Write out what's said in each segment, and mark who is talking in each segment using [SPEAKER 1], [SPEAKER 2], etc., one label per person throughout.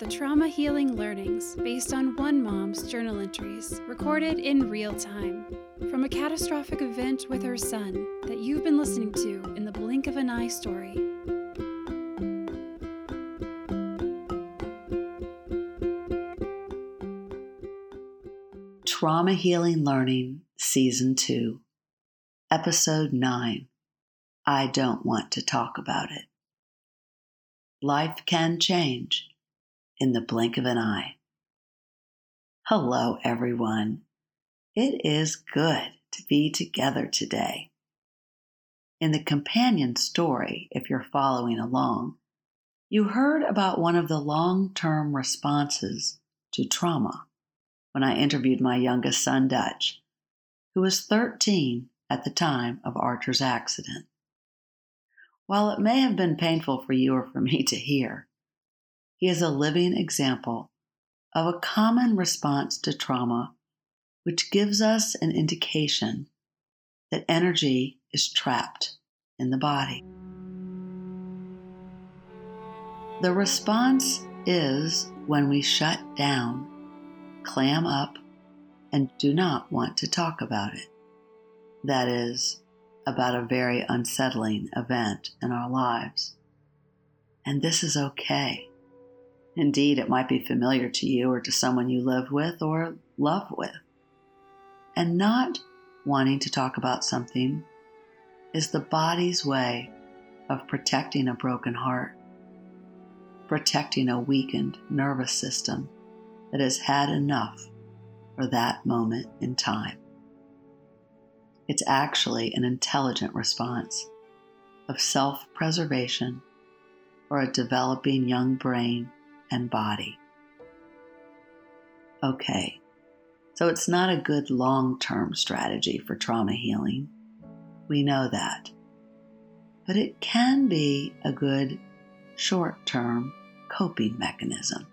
[SPEAKER 1] the trauma healing learnings based on one mom's journal entries recorded in real time from a catastrophic event with her son that you've been listening to in the blink of an eye story.
[SPEAKER 2] Trauma Healing Learning, Season 2, Episode 9 I Don't Want to Talk About It. Life can change in the blink of an eye. Hello, everyone. It is good to be together today. In the companion story, if you're following along, you heard about one of the long term responses to trauma when I interviewed my youngest son, Dutch, who was 13 at the time of Archer's accident. While it may have been painful for you or for me to hear, he is a living example of a common response to trauma, which gives us an indication that energy is trapped in the body. The response is when we shut down, clam up, and do not want to talk about it. That is, about a very unsettling event in our lives. And this is okay. Indeed, it might be familiar to you or to someone you live with or love with. And not wanting to talk about something is the body's way of protecting a broken heart, protecting a weakened nervous system that has had enough for that moment in time. It's actually an intelligent response of self preservation for a developing young brain and body. Okay, so it's not a good long term strategy for trauma healing. We know that. But it can be a good short term coping mechanism.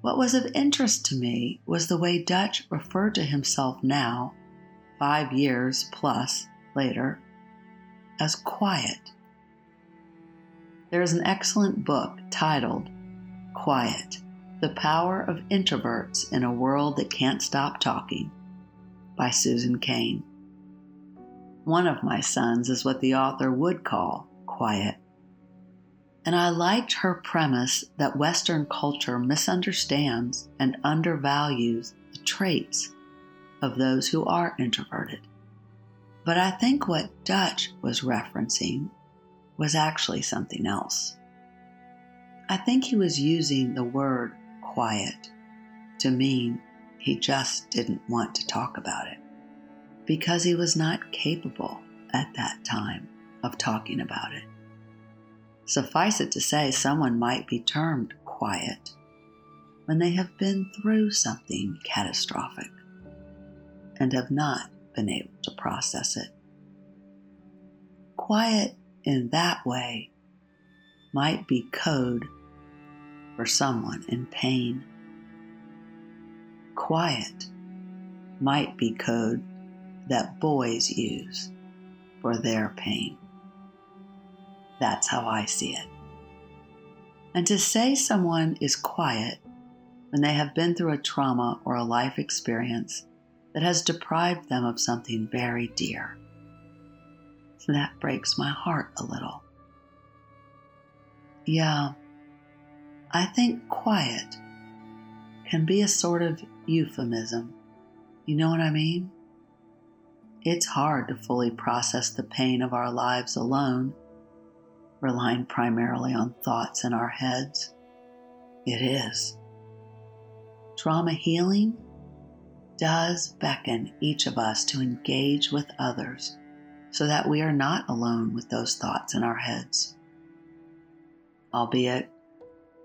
[SPEAKER 2] What was of interest to me was the way Dutch referred to himself now five years plus later, as quiet. There is an excellent book titled Quiet The Power of Introverts in a World That Can't Stop Talking by Susan Cain. One of my sons is what the author would call quiet. And I liked her premise that Western culture misunderstands and undervalues the traits of those who are introverted. But I think what Dutch was referencing was actually something else. I think he was using the word quiet to mean he just didn't want to talk about it because he was not capable at that time of talking about it. Suffice it to say, someone might be termed quiet when they have been through something catastrophic and have not been able to process it. Quiet in that way might be code for someone in pain. Quiet might be code that boys use for their pain. That's how I see it. And to say someone is quiet when they have been through a trauma or a life experience that has deprived them of something very dear. That breaks my heart a little. Yeah, I think quiet can be a sort of euphemism. You know what I mean? It's hard to fully process the pain of our lives alone, relying primarily on thoughts in our heads. It is. Trauma healing does beckon each of us to engage with others so that we are not alone with those thoughts in our heads. Albeit,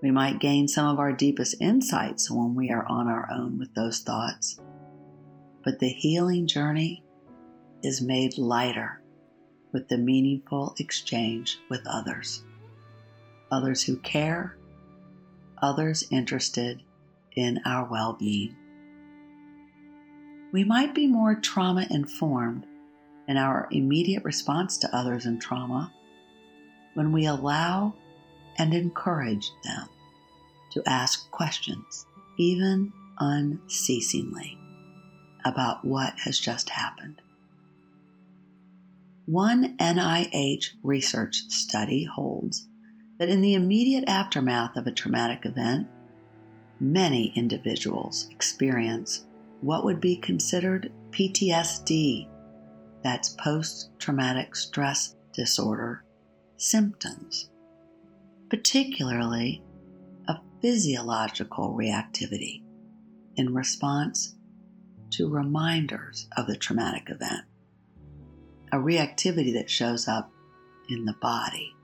[SPEAKER 2] we might gain some of our deepest insights when we are on our own with those thoughts. But the healing journey is made lighter with the meaningful exchange with others. Others who care, others interested in our well being we might be more trauma informed in our immediate response to others in trauma when we allow and encourage them to ask questions, even unceasingly, about what has just happened. One NIH research study holds that in the immediate aftermath of a traumatic event, many individuals experience what would be considered PTSD, that's post traumatic stress disorder symptoms, particularly a physiological reactivity in response to reminders of the traumatic event, a reactivity that shows up in the body.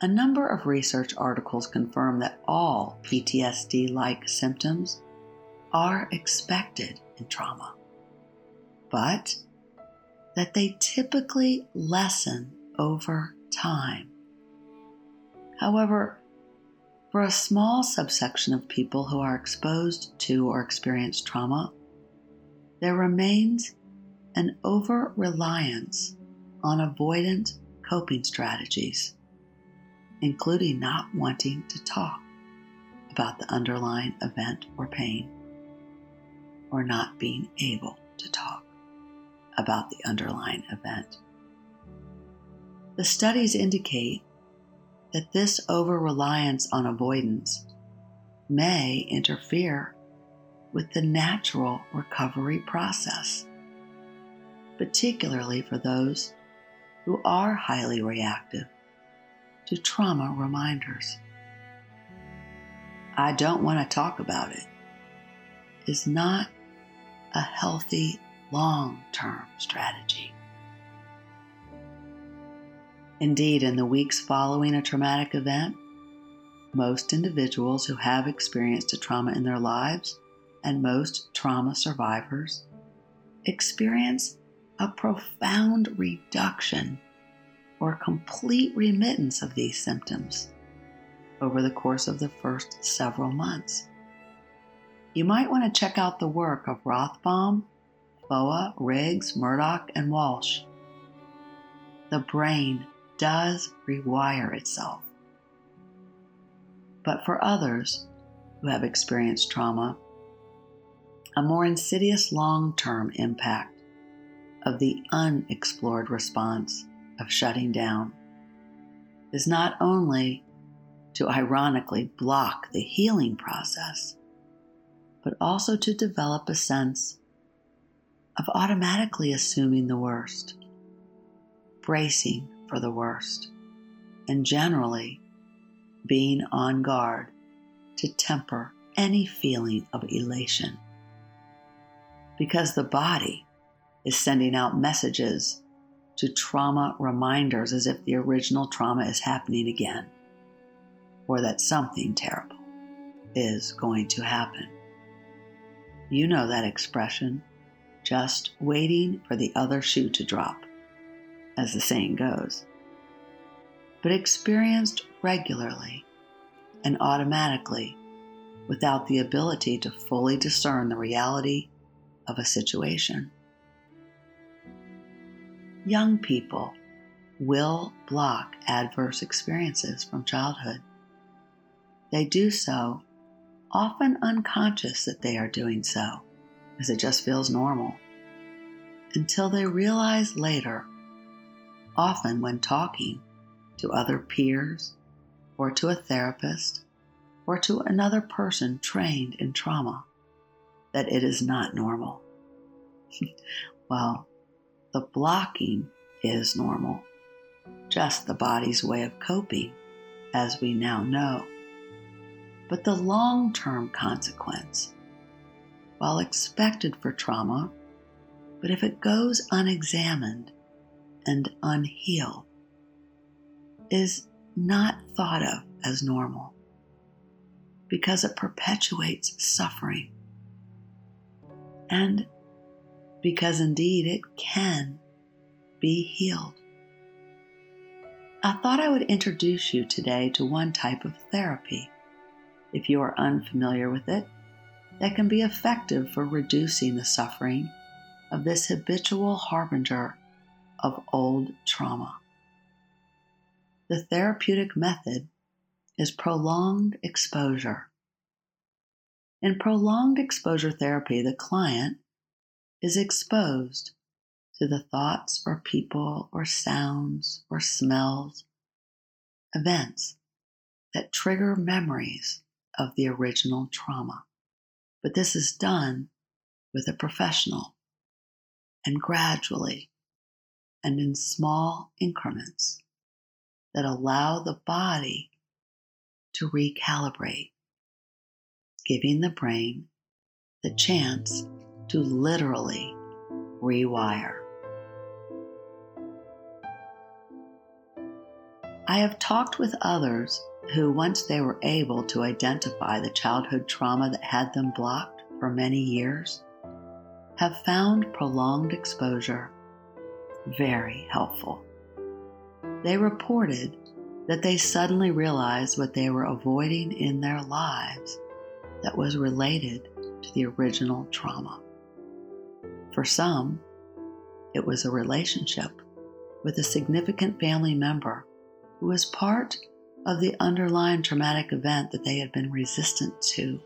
[SPEAKER 2] A number of research articles confirm that all PTSD like symptoms are expected in trauma, but that they typically lessen over time. However, for a small subsection of people who are exposed to or experience trauma, there remains an over reliance on avoidant coping strategies, including not wanting to talk about the underlying event or pain, or not being able to talk about the underlying event. The studies indicate that this over reliance on avoidance may interfere with the natural recovery process, particularly for those who are highly reactive to trauma reminders. I don't want to talk about it is not a healthy long term strategy. Indeed, in the weeks following a traumatic event, most individuals who have experienced a trauma in their lives and most trauma survivors experience a profound reduction or complete remittance of these symptoms over the course of the first several months. You might want to check out the work of Rothbaum, Foa, Riggs, Murdock, and Walsh. The brain does rewire itself. But for others who have experienced trauma, a more insidious long term impact of the unexplored response of shutting down is not only to ironically block the healing process, but also to develop a sense of automatically assuming the worst, bracing for the worst, and generally being on guard to temper any feeling of elation. Because the body is sending out messages to trauma reminders as if the original trauma is happening again, or that something terrible is going to happen. You know that expression, just waiting for the other shoe to drop as the saying goes, but experienced regularly and automatically without the ability to fully discern the reality of a situation. Young people will block adverse experiences from childhood. They do so often unconscious that they are doing so, as it just feels normal, until they realize later often when talking to other peers or to a therapist or to another person trained in trauma that it is not normal. well, the blocking is normal, just the body's way of coping, as we now know. But the long term consequence, while expected for trauma, but if it goes unexamined, and unhealed is not thought of as normal because it perpetuates suffering. And because indeed it can be healed. I thought I would introduce you today to one type of therapy, if you are unfamiliar with it, that can be effective for reducing the suffering of this habitual harbinger of old trauma. The therapeutic method is prolonged exposure. In prolonged exposure therapy, the client is exposed to the thoughts or people or sounds or smells, events that trigger memories of the original trauma. But this is done with a professional and gradually and in small increments that allow the body to recalibrate, giving the brain the chance to literally rewire. I have talked with others who, once they were able to identify the childhood trauma that had them blocked for many years, have found prolonged exposure very helpful. They reported that they suddenly realized what they were avoiding in their lives that was related to the original trauma. For some, it was a relationship with a significant family member who was part of the underlying traumatic event that they had been resistant to.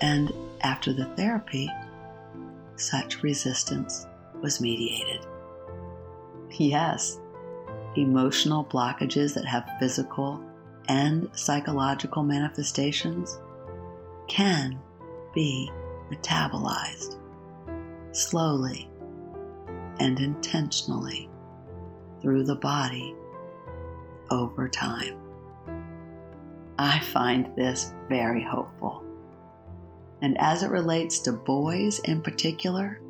[SPEAKER 2] And after the therapy, such resistance was mediated. Yes, emotional blockages that have physical and psychological manifestations can be metabolized slowly and intentionally through the body over time. I find this very hopeful. And as it relates to boys in particular,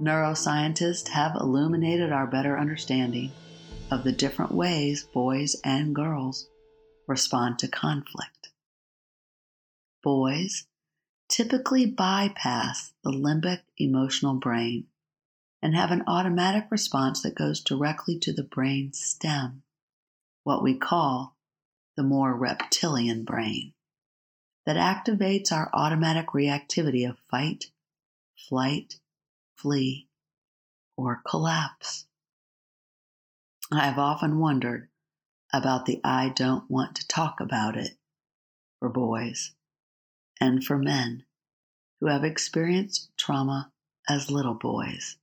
[SPEAKER 2] neuroscientists have illuminated our better understanding of the different ways boys and girls respond to conflict. Boys typically bypass the limbic emotional brain and have an automatic response that goes directly to the brain stem, what we call the more reptilian brain, that activates our automatic reactivity of fight, flight, flee, or collapse. I have often wondered about the I don't want to talk about it for boys and for men who have experienced trauma as little boys.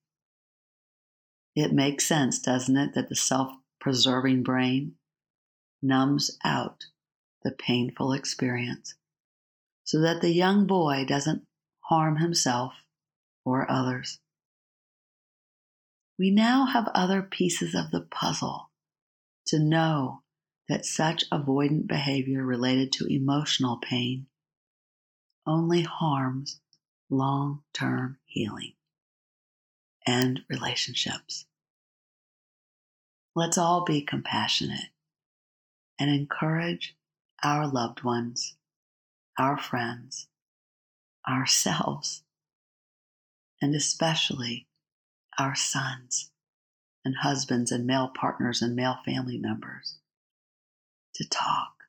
[SPEAKER 2] It makes sense, doesn't it, that the self preserving brain numbs out the painful experience so that the young boy doesn't harm himself or others. We now have other pieces of the puzzle to know that such avoidant behavior related to emotional pain only harms long term healing and relationships. Let's all be compassionate and encourage our loved ones, our friends, ourselves, and especially our sons and husbands and male partners and male family members to talk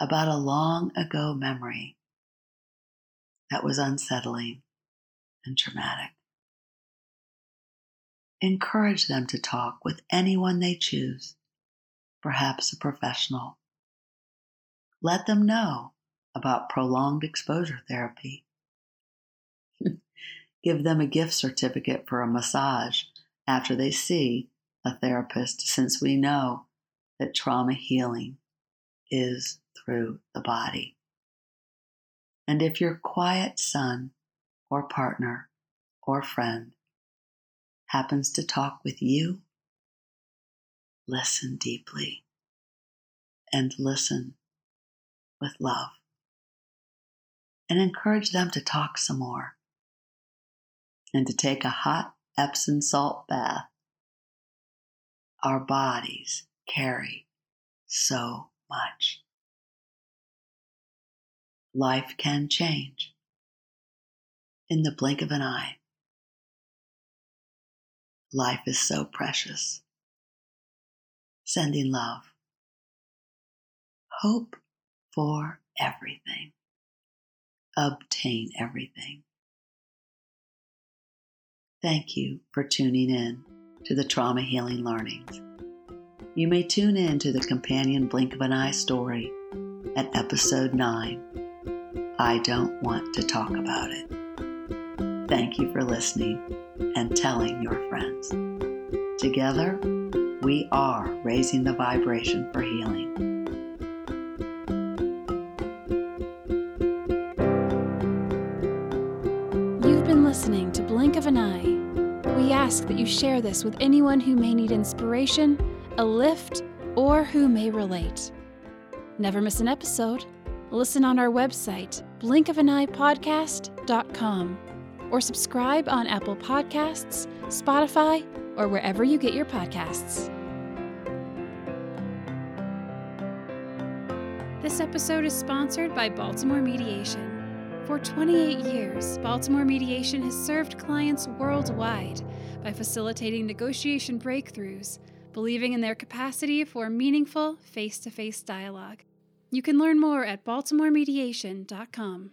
[SPEAKER 2] about a long ago memory that was unsettling and traumatic. Encourage them to talk with anyone they choose, perhaps a professional. Let them know about prolonged exposure therapy. Give them a gift certificate for a massage after they see a therapist, since we know that trauma healing is through the body. And if your quiet son or partner or friend happens to talk with you, listen deeply and listen with love. And encourage them to talk some more and to take a hot Epsom salt bath. Our bodies carry so much life can change in the blink of an eye. Life is so precious. Sending love. Hope for everything. Obtain everything. Thank you for tuning in to the Trauma Healing Learnings. you may tune in to the companion Blink of an Eye story at episode 9. I don't want to talk about it. Thank you for listening and telling your friends. Together, we are raising the vibration for healing.
[SPEAKER 1] You've been listening to Blink of an Eye. We ask that you share this with anyone who may need inspiration, a lift, or who may relate. Never miss an episode. Listen on our website, blinkofaneyepodcast.com, or subscribe on Apple Podcasts, Spotify, or wherever you get your podcasts. This episode is sponsored by Baltimore Mediation. For 28 years, Baltimore Mediation has served clients worldwide by facilitating negotiation breakthroughs, believing in their capacity for meaningful face to face dialogue. You can learn more at baltimoremediation.com.